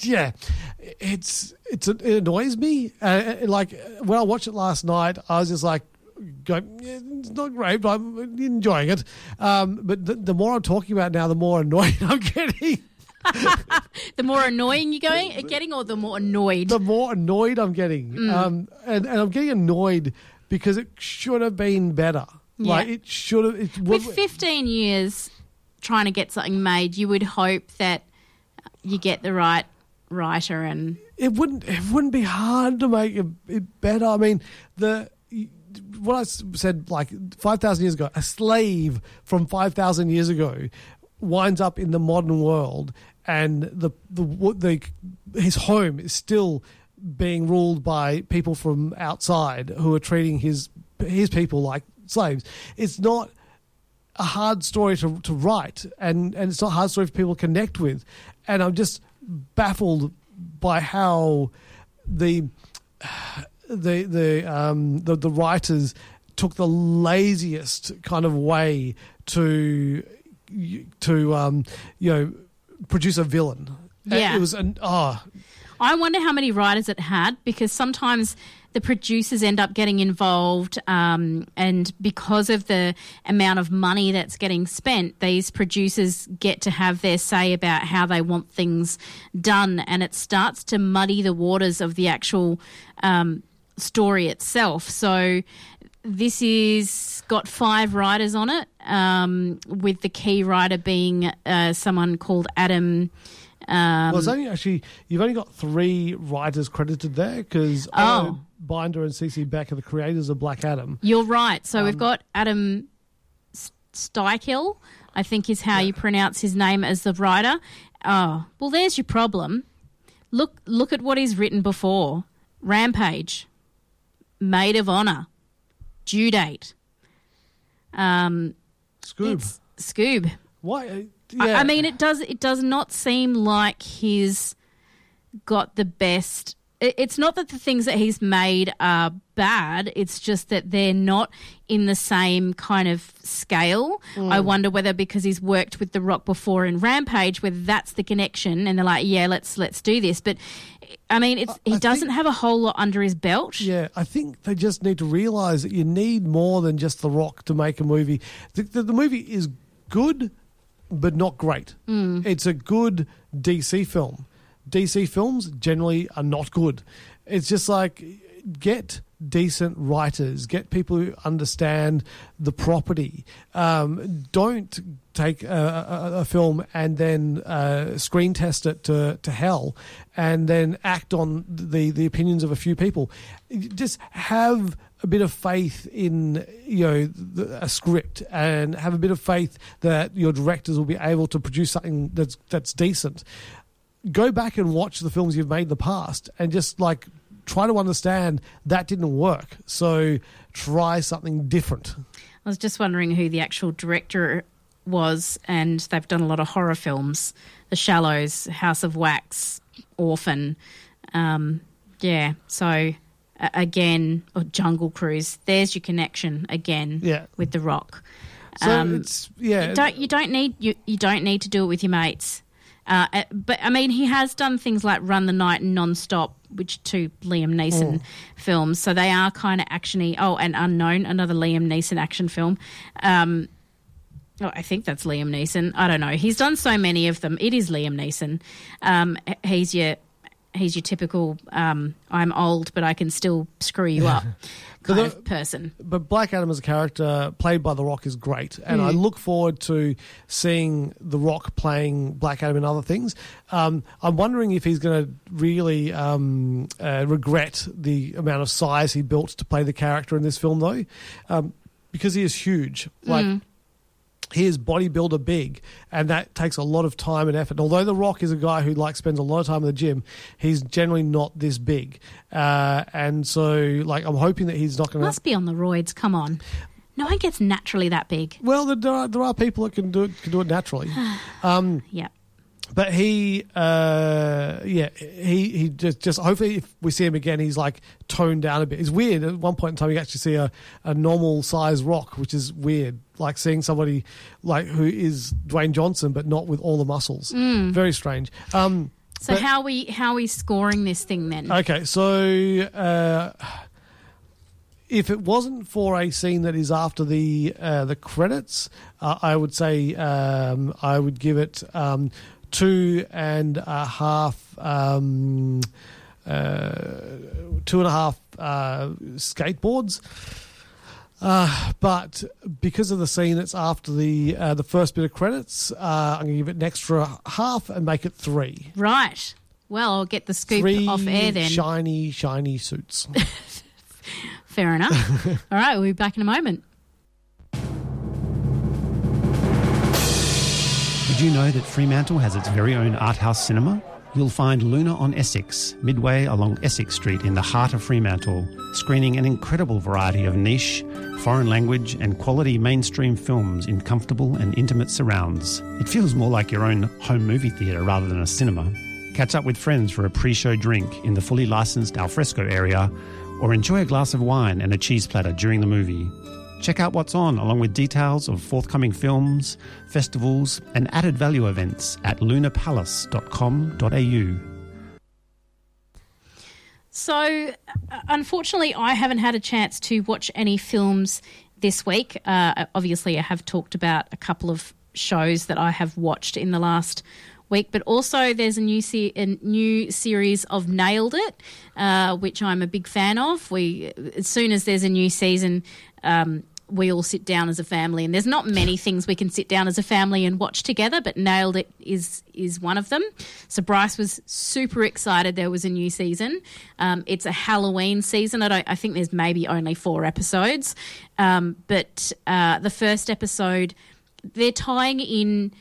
yeah, it's it's it annoys me. Uh, uh, like when I watched it last night, I was just like, going, yeah, it's not great, but I'm enjoying it. Um, but the, the more I'm talking about now, the more annoyed I'm getting. The more annoying you're going getting, or the more annoyed. the more annoyed I'm getting. Um, and, and I'm getting annoyed because it should have been better. Like it should have. It, With 15 years trying to get something made, you would hope that you get the right writer and it wouldn't it wouldn't be hard to make it, better. I mean, the what I said like five thousand years ago, a slave from five thousand years ago winds up in the modern world, and the the the his home is still being ruled by people from outside who are treating his his people like slaves. It's not a hard story to, to write and, and it's not a hard story for people to connect with. And I'm just baffled by how the the the um the, the writers took the laziest kind of way to to um you know produce a villain. Yeah. It was an oh I wonder how many writers it had because sometimes the producers end up getting involved, um, and because of the amount of money that's getting spent, these producers get to have their say about how they want things done, and it starts to muddy the waters of the actual um, story itself. So. This is got five writers on it, um, with the key writer being uh, someone called Adam. Um, well, it's only actually you've only got three writers credited there because Oh. Binder and CC Beck are the creators of Black Adam. You're right. So Um, we've got Adam S- Sztykiel, I think is how you pronounce his name as the writer. Oh, well, there's your problem. Look, look at what he's written before: Rampage, Maid of Honor, Due Date, um, Scoob. Scoob. Why? uh, I. I mean, it does. It does not seem like he's got the best. It- It's not that the things that he's made are bad. It's just that they're not in the same kind of scale. Mm. I wonder whether because he's worked with The Rock before in Rampage, whether that's the connection, and they're like, yeah, let's let's do this. But I mean, it's, he doesn't have a whole lot under his belt. Yeah, I think they just need to realize that you need more than just The Rock to make a movie. The, the, the movie is good, but not great. Mm. It's a good DC film. DC films generally are not good. It's just like get decent writers, get people who understand the property. Um, don't take a, a, a film and then uh, screen test it to, to hell and then act on the, the opinions of a few people. Just have a bit of faith in you know the, a script and have a bit of faith that your directors will be able to produce something that's that's decent go back and watch the films you've made in the past and just like try to understand that didn't work. So try something different. I was just wondering who the actual director was, and they've done a lot of horror films The Shallows, House of Wax, Orphan. Um, yeah, so uh, again, or Jungle Cruise. There's your connection again yeah. with The Rock. So um, it's yeah. You don't you don't need you, you don't need to do it with your mates. Uh, uh, but I mean, he has done things like Run the Night and Non-Stop, which two Liam Neeson Mm. films. So they are kind of actiony. Oh, and Unknown, another Liam Neeson action film. Um, oh, I think that's Liam Neeson. I don't know. He's done so many of them. It is Liam Neeson. Um, he's your he's your typical um, I'm old, but I can still screw you up kind the- of person. But Black Adam as a character played by The Rock is great, and I Mm. look forward to seeing The Rock playing Black Adam in other things. Um, I'm wondering if he's going to really um, uh, regret the amount of size he built to play the character in this film, though, um, because he is huge. Like Mm. He is bodybuilder big, and that takes a lot of time and effort. And although The Rock is a guy who like spends a lot of time in the gym, he's generally not this big. Uh, and so, like, I'm hoping that he's not going to. Must be on the roids. Come on. No one gets naturally that big. Well, there are, there are people that can do it can do it naturally. Um, yeah. But he, uh, yeah, he he just just hopefully if we see him again, he's like toned down a bit. It's weird. At one point in time, you actually see a, a normal size rock, which is weird. Like seeing somebody like who is Dwayne Johnson, but not with all the muscles. Mm. Very strange. Um, So but- how we how we scoring this thing then? Okay, so uh, if it wasn't for a scene that is after the uh, the credits, uh, I would say um, I would give it um, two and a half. Um, uh, two and a half uh, skateboards, uh, but because of the scene it's after the uh, the first bit of credits, uh, I'm going to give it an extra half and make it three. Right. Well, I'll get the scoop Three off air then. shiny, shiny suits. Fair enough. All right, we'll be back in a moment. Did you know that Fremantle has its very own art house cinema? You'll find Luna on Essex, midway along Essex Street in the heart of Fremantle, screening an incredible variety of niche, foreign language, and quality mainstream films in comfortable and intimate surrounds. It feels more like your own home movie theatre rather than a cinema. Catch up with friends for a pre show drink in the fully licensed alfresco area, or enjoy a glass of wine and a cheese platter during the movie. Check out what's on, along with details of forthcoming films, festivals, and added value events at lunapalace.com.au. So, uh, unfortunately, I haven't had a chance to watch any films this week. Uh, obviously, I have talked about a couple of shows that I have watched in the last week, but also there's a new se- a new series of Nailed It, uh, which I'm a big fan of. We as soon as there's a new season. Um, we all sit down as a family, and there's not many things we can sit down as a family and watch together. But Nailed It is is one of them. So Bryce was super excited there was a new season. Um, it's a Halloween season. I don't. I think there's maybe only four episodes, um, but uh, the first episode they're tying in.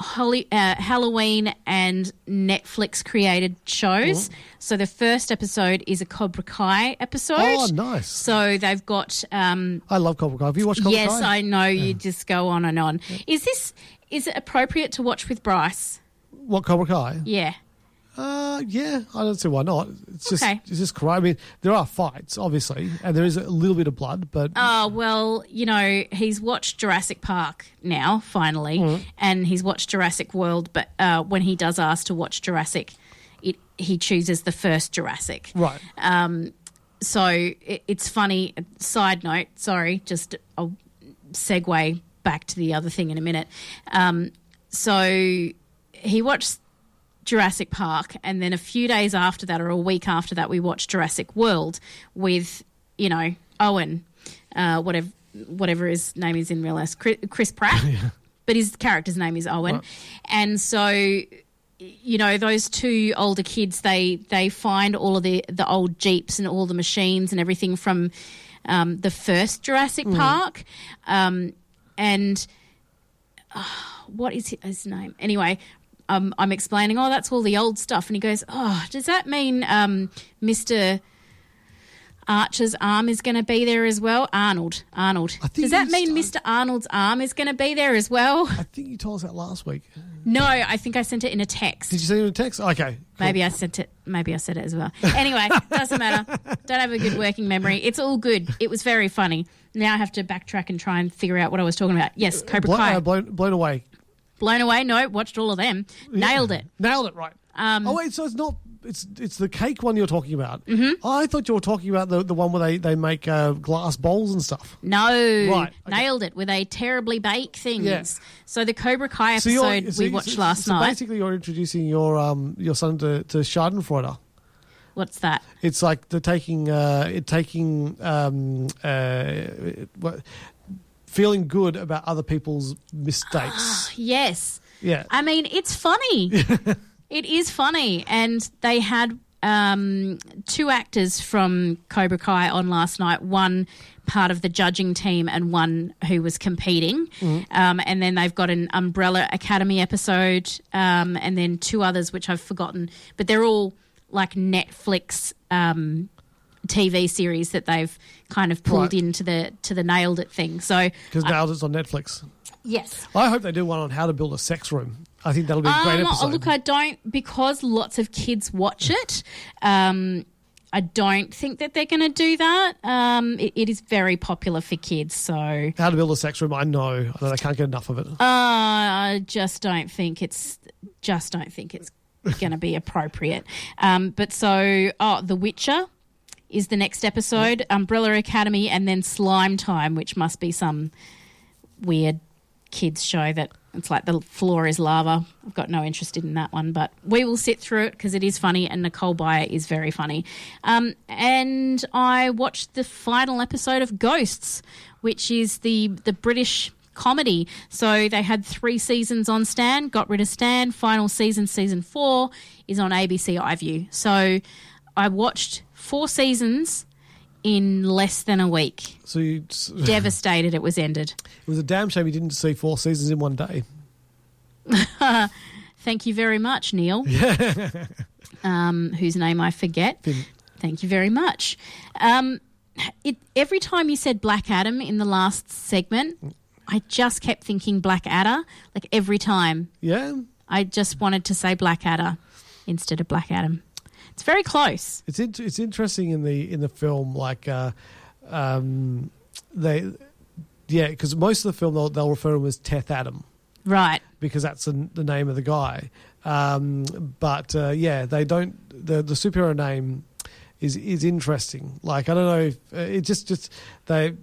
Holly, uh, Halloween and Netflix created shows. So the first episode is a Cobra Kai episode. Oh, nice. So they've got. Um, I love Cobra Kai. Have you watched Cobra yes, Kai? I know. You just go on and on. Is this is it appropriate to watch with Bryce? What Cobra Kai? Yeah. Uh, yeah, I don't see why not. It's just Okay. it's just karate. I mean, there are fights, obviously, and there is a little bit of blood, but Oh well, you know he's watched Jurassic Park now finally, Mm. and he's watched Jurassic World. But uh, when he does ask to watch Jurassic, it he chooses the first Jurassic. right. Um, so it, it's funny. Side note, sorry, just I'll segue back to the other thing in a minute. Um, so he watched Jurassic Park, and then a few days after that, or a week after that, we watched Jurassic World with you know, Owen, uh, whatever whatever his name is in real life, Chris, Pratt, but his character's name is Owen, Right. and so you know those two older kids they they find all of the the old jeeps and all the machines and everything from um, the first Jurassic Mm. Park, um, and uh, what is his name anyway? Um, I'm explaining, oh, that's all the old stuff, and he goes, oh, does that mean um, Mister? Archer's arm is going to be there as well. Arnold, Arnold. Does that mean Mr. Arnold's arm is going to be there as well? I think you told us that last week. No, I think I sent it in a text. Did you send it in a text? Okay. Maybe I sent it. Maybe I said it as well. Anyway, doesn't matter. Don't have a good working memory. It's all good. It was very funny. Now I have to backtrack and try and figure out what I was talking about. Yes, Cobra Kai. uh, blown, blown away. Blown away. No, watched all of them. Nailed it. Nailed it, right. Um, oh, wait, so it's not. It's it's the cake one you're talking about. Mm-hmm. I thought you were talking about the, the one where they, they make uh, glass bowls and stuff. No, Right, nailed it. Where they terribly bake things. Yeah. So the Cobra Kai So you're- episode so we you- watched so- last so night. basically, you're introducing your um your son to, to Schadenfreude. What's that? It's like the taking uh it taking um uh what feeling good about other people's mistakes. Yes. yeah. I mean, it's funny. it is funny. And they had um, two actors from Cobra Kai on last night, one part of the judging team and one who was competing. Mm-hmm. Um, and then they've got an Umbrella Academy episode um, and then two others, which I've forgotten. But they're all like Netflix. Um, TV series that they've kind of pulled Right. into the to the nailed it thing. So Because now it's on Netflix. yes, I hope they do one on how to build a sex room. I think that'll be a great Um, episode. oh, look, I don't because lots of kids watch it. Um, I don't think that they're going to do that. Um, it, it is very popular for kids, so How to build a sex room? I know. I know they can't get enough of it. uh, I just don't think it's just don't think it's going to be appropriate. Um, but so, oh, The Witcher is the next episode. Umbrella Academy, and then Slime Time, which must be some weird kids show that it's like the floor is lava. I've got no interest in that one, but we will sit through it because it is funny, and Nicole Byer is very funny. Um, and I watched the final episode of Ghosts, which is the the British comedy. So they had three seasons on Stan, got rid of Stan. Final season, season four, is on ABC iView. So I watched four seasons in less than a week. So you, Devastated it was ended. it was a damn shame you didn't see four seasons in one day. Thank you very much, Neil. um, whose name I forget. Thank you very much. Um, it, every time you said Black Adam in the last segment, I just kept thinking Black Adder. Like every time, Yeah, I just wanted to say Black Adder instead of Black Adam. It's very close. it's in, it's interesting in the in the film. Like, uh, um, they, yeah, because most of the film they'll, they'll refer to him as Teth Adam. Right. because that's the, the name of the guy. Um, but uh, yeah, they don't. The the superhero name is is interesting. Like I don't know. If, uh, it just just they.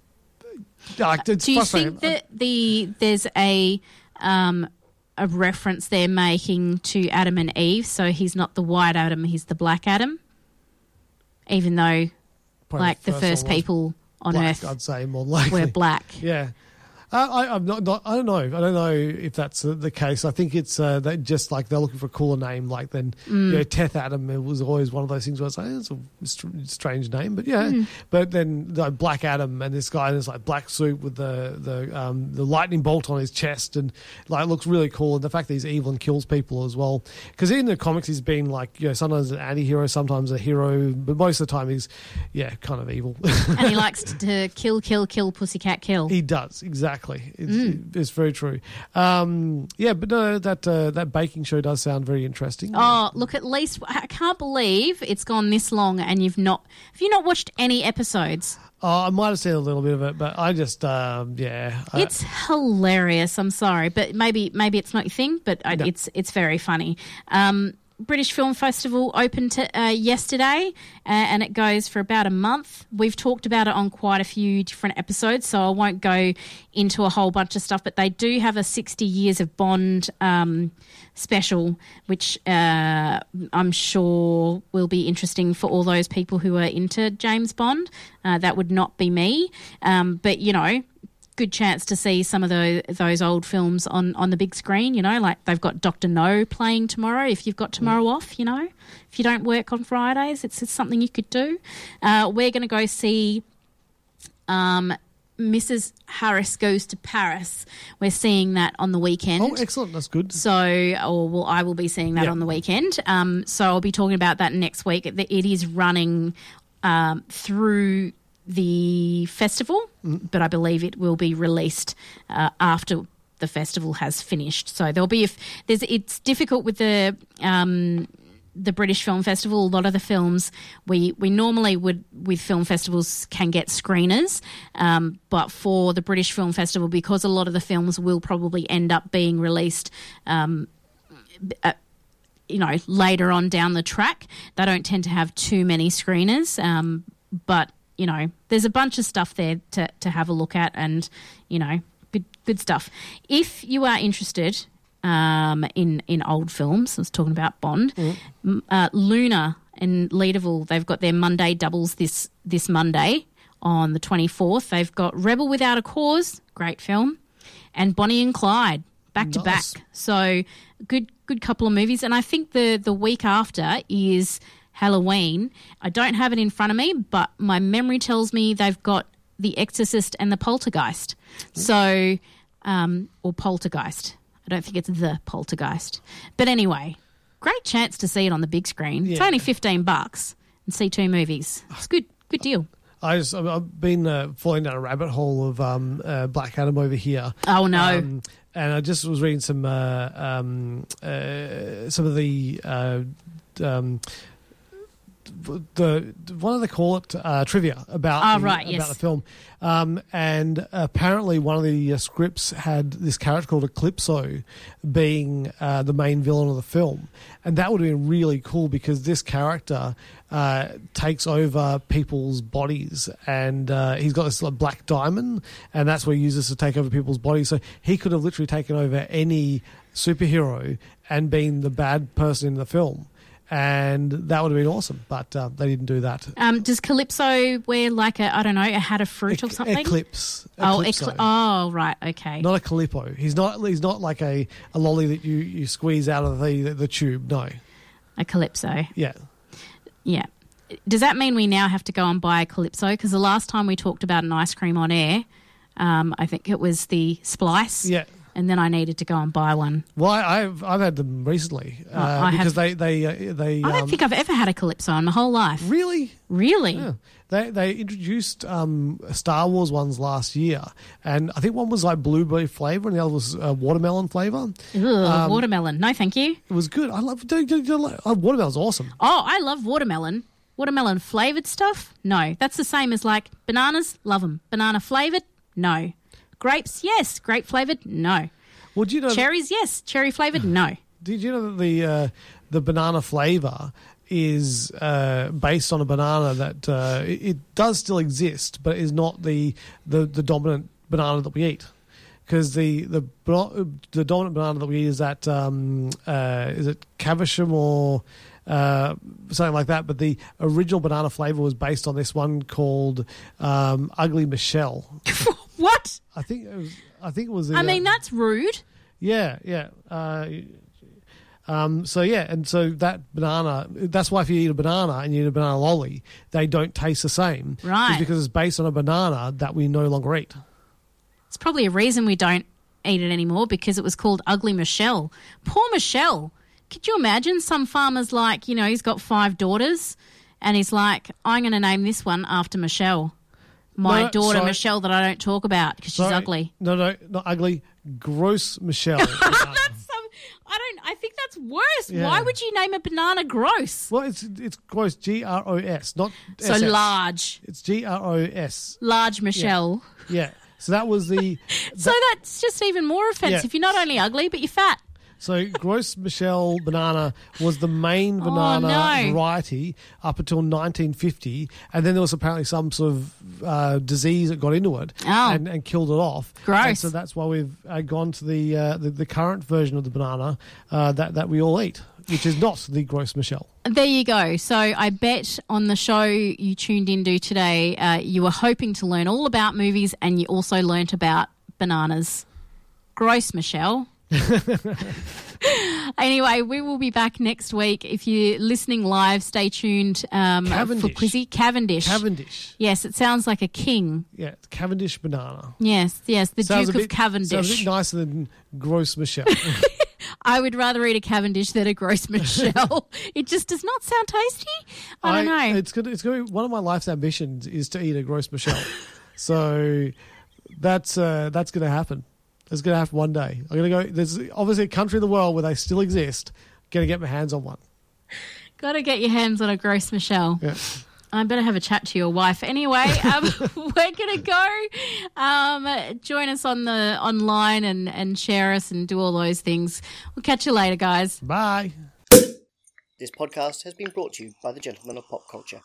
Like, it's Do you think that the there's a um, a reference they're making to Adam and Eve? So he's not the white Adam, he's the black Adam. Even though, Probably like the first was people on black, Earth I'd say more likely. were black. Yeah. Uh, I, I'm not, not. I don't know. I don't know if that's uh, the case. I think it's uh, they just like they're looking for a cooler name. Like then, Mm. you know, Teth Adam it was always one of those things where I was like, it's a str- strange name, but yeah. Mm. But then the Black Adam and this guy in this like black suit with the the um, the lightning bolt on his chest and like looks really cool. And the fact that he's evil and kills people as well. Because in the comics he's been like you know sometimes an anti-hero, sometimes a hero, but most of the time he's yeah kind of evil. and he likes to kill, kill, kill, pussycat, kill. He does exactly. It's, Mm. it's very true. Um, yeah, but no, that uh, that baking show does sound very interesting. Oh, look! At least I can't believe it's gone this long, and you've not have you not watched any episodes? Oh, I might have seen a little bit of it, but I just um, yeah, I- It's hilarious. I'm sorry, but maybe maybe it's not your thing, but I, it's it's very funny. Um, British Film Festival opened to, uh, yesterday, uh, and it goes for about a month. We've talked about it on quite a few different episodes, so I won't go into a whole bunch of stuff. But they do have a 60 years of Bond um, special, which uh, I'm sure will be interesting for all those people who are into James Bond. Uh, that would not be me, um, but you know good chance to see some of the, those old films on, on the big screen. You know, like they've got Doctor No playing tomorrow. If you've got tomorrow mm. off, you know, if you don't work on Fridays, it's, it's something you could do. Uh, we're going to go see um, Mrs. Harris Goes to Paris. We're seeing that on the weekend. Oh, excellent. That's good. So, or well, I will be seeing that on the weekend. Um, so I'll be talking about that next week. It is running um, through the festival, mm. but I believe it will be released uh, after the festival has finished. So there'll be if there's it's difficult with the um, the British Film Festival. A lot of the films we we normally would with film festivals can get screeners, um, but for the British Film Festival, because a lot of the films will probably end up being released. Um, uh, you know, later on down the track, they don't tend to have too many screeners. Um, but you know, there's a bunch of stuff there to, to have a look at and, you know, good, good stuff. If you are interested um, in, in old films, I was talking about Bond, mm. uh, Luna and Leederville, they've got their Monday doubles this, this Monday on the 24th. They've got Rebel Without a Cause, great film, and Bonnie and Clyde, back nice. to back. So good good couple of movies. And I think the the week after is Halloween. I don't have it in front of me, but my memory tells me they've got The Exorcist and The Poltergeist. So, um, or Poltergeist. I don't think it's The Poltergeist. But anyway, great chance to see it on the big screen. Yeah. It's only 15 bucks and see two movies. It's good, good deal. I just, I've been uh, falling down a rabbit hole of um, uh, Black Adam over here. Oh no! Um, and I just was reading some uh, um, uh, some of the uh, um, the what do they call it? Uh, trivia about oh, the, right, about yes. the film. Um, and apparently, one of the uh, scripts had this character called Eclipso being uh, the main villain of the film, and that would have been really cool because this character uh, takes over people's bodies, and uh, he's got this like, black diamond, and that's where he uses to take over people's bodies. So he could have literally taken over any superhero and been the bad person in the film and that would have been awesome. But uh, they didn't do that. Um, does Calypso wear like a I don't know a hat of fruit or something? Eclipse. Oh, ecli- oh, right, okay. Not a Calippo. He's not. He's not like a, a lolly that you, you squeeze out of the the tube. No. A Calypso. Yeah. Yeah. Does that mean we now have to go and buy a Calypso? Because the last time we talked about an ice cream on air, um, I think it was the Splice. Yeah and then I needed to go and buy one. Well, I've I've had them recently uh, because have, they they uh, they. I don't um, think I've ever had a Calypso in my whole life. Really? Really? Yeah. They they introduced um, Star Wars ones last year, and I think one was like blueberry flavor, and the other was uh, watermelon flavor. Um, watermelon? No, thank you. It was good. I love do, do, do, uh, watermelon's awesome. Oh, I love watermelon. Watermelon flavored stuff? No, that's the same as like bananas. Love them. Banana flavored? No. Grapes, yes. Grape flavored, no. Well, do you know cherries? Yes. Cherry flavored, no. Did you know that the uh, the banana flavor is uh, based on a banana that uh, it, it, does still exist, but is not the the, the dominant banana that we eat. Because the, the the dominant banana that we eat is that um, uh, is it Caversham or uh, something like that. But the original banana flavor was based on this one called um, Ugly Michelle. what? I think it was. I think it was. I mean, that's rude. Yeah, yeah. Uh, um, so yeah, and so that banana. That's why if you eat a banana and you eat a banana lolly, they don't taste the same, right? because it's based on a banana that we no longer eat. It's probably a reason we don't eat it anymore because it was called Ugly Michelle. Poor Michelle. Could you imagine some farmers like you know he's got five daughters, and he's like, I'm going to name this one after Michelle my no, daughter sorry. Michelle that I don't talk about because she's ugly. No, no, not ugly. Gross Michelle. that's some. I don't. I think that's worse. Yeah. Why would you name a banana gross? Well, it's it's gross. G R O S, not so SS. large. It's G R O S. Large Michelle. Yeah. yeah. So that was the. so that's just even more offensive. Yeah. You're not only ugly, but you're fat. So Gross Michelle banana was the main banana no. variety up until 1950, and then there was apparently some sort of uh, disease that got into it Oh. and, and killed it off. Gross. And so that's why we've uh, gone to the, uh, the the current version of the banana uh, that that we all eat, which is not the Gross Michelle. There you go. So I bet on the show you tuned into today, uh, you were hoping to learn all about movies and you also learnt about bananas. Gross, Michelle. anyway, we will be back next week. If you're listening live, stay tuned um, for. Quizzy. Cavendish. Cavendish. Yes, it sounds like a king. Yeah, it's Cavendish banana. Yes, yes, the Sounds Duke a of Cavendish. Sounds a bit nicer than Gross Michelle. I would rather eat a Cavendish than a Gross Michelle. it just does not sound tasty. I don't know. It's gonna. It's. Be, one of my life's ambitions is to eat a Gross Michelle. so that's uh, that's gonna happen. It's gonna happen one day. I'm gonna go. There's obviously a country in the world where they still exist. Gonna get my hands on one. Got to get your hands on a Gross Michelle. Yeah. I better have a chat to your wife. Anyway, um, we're gonna go. Um, join us on the online and and share us and do all those things. We'll catch you later, guys. Bye. This podcast has been brought to you by the Gentlemen of Pop Culture.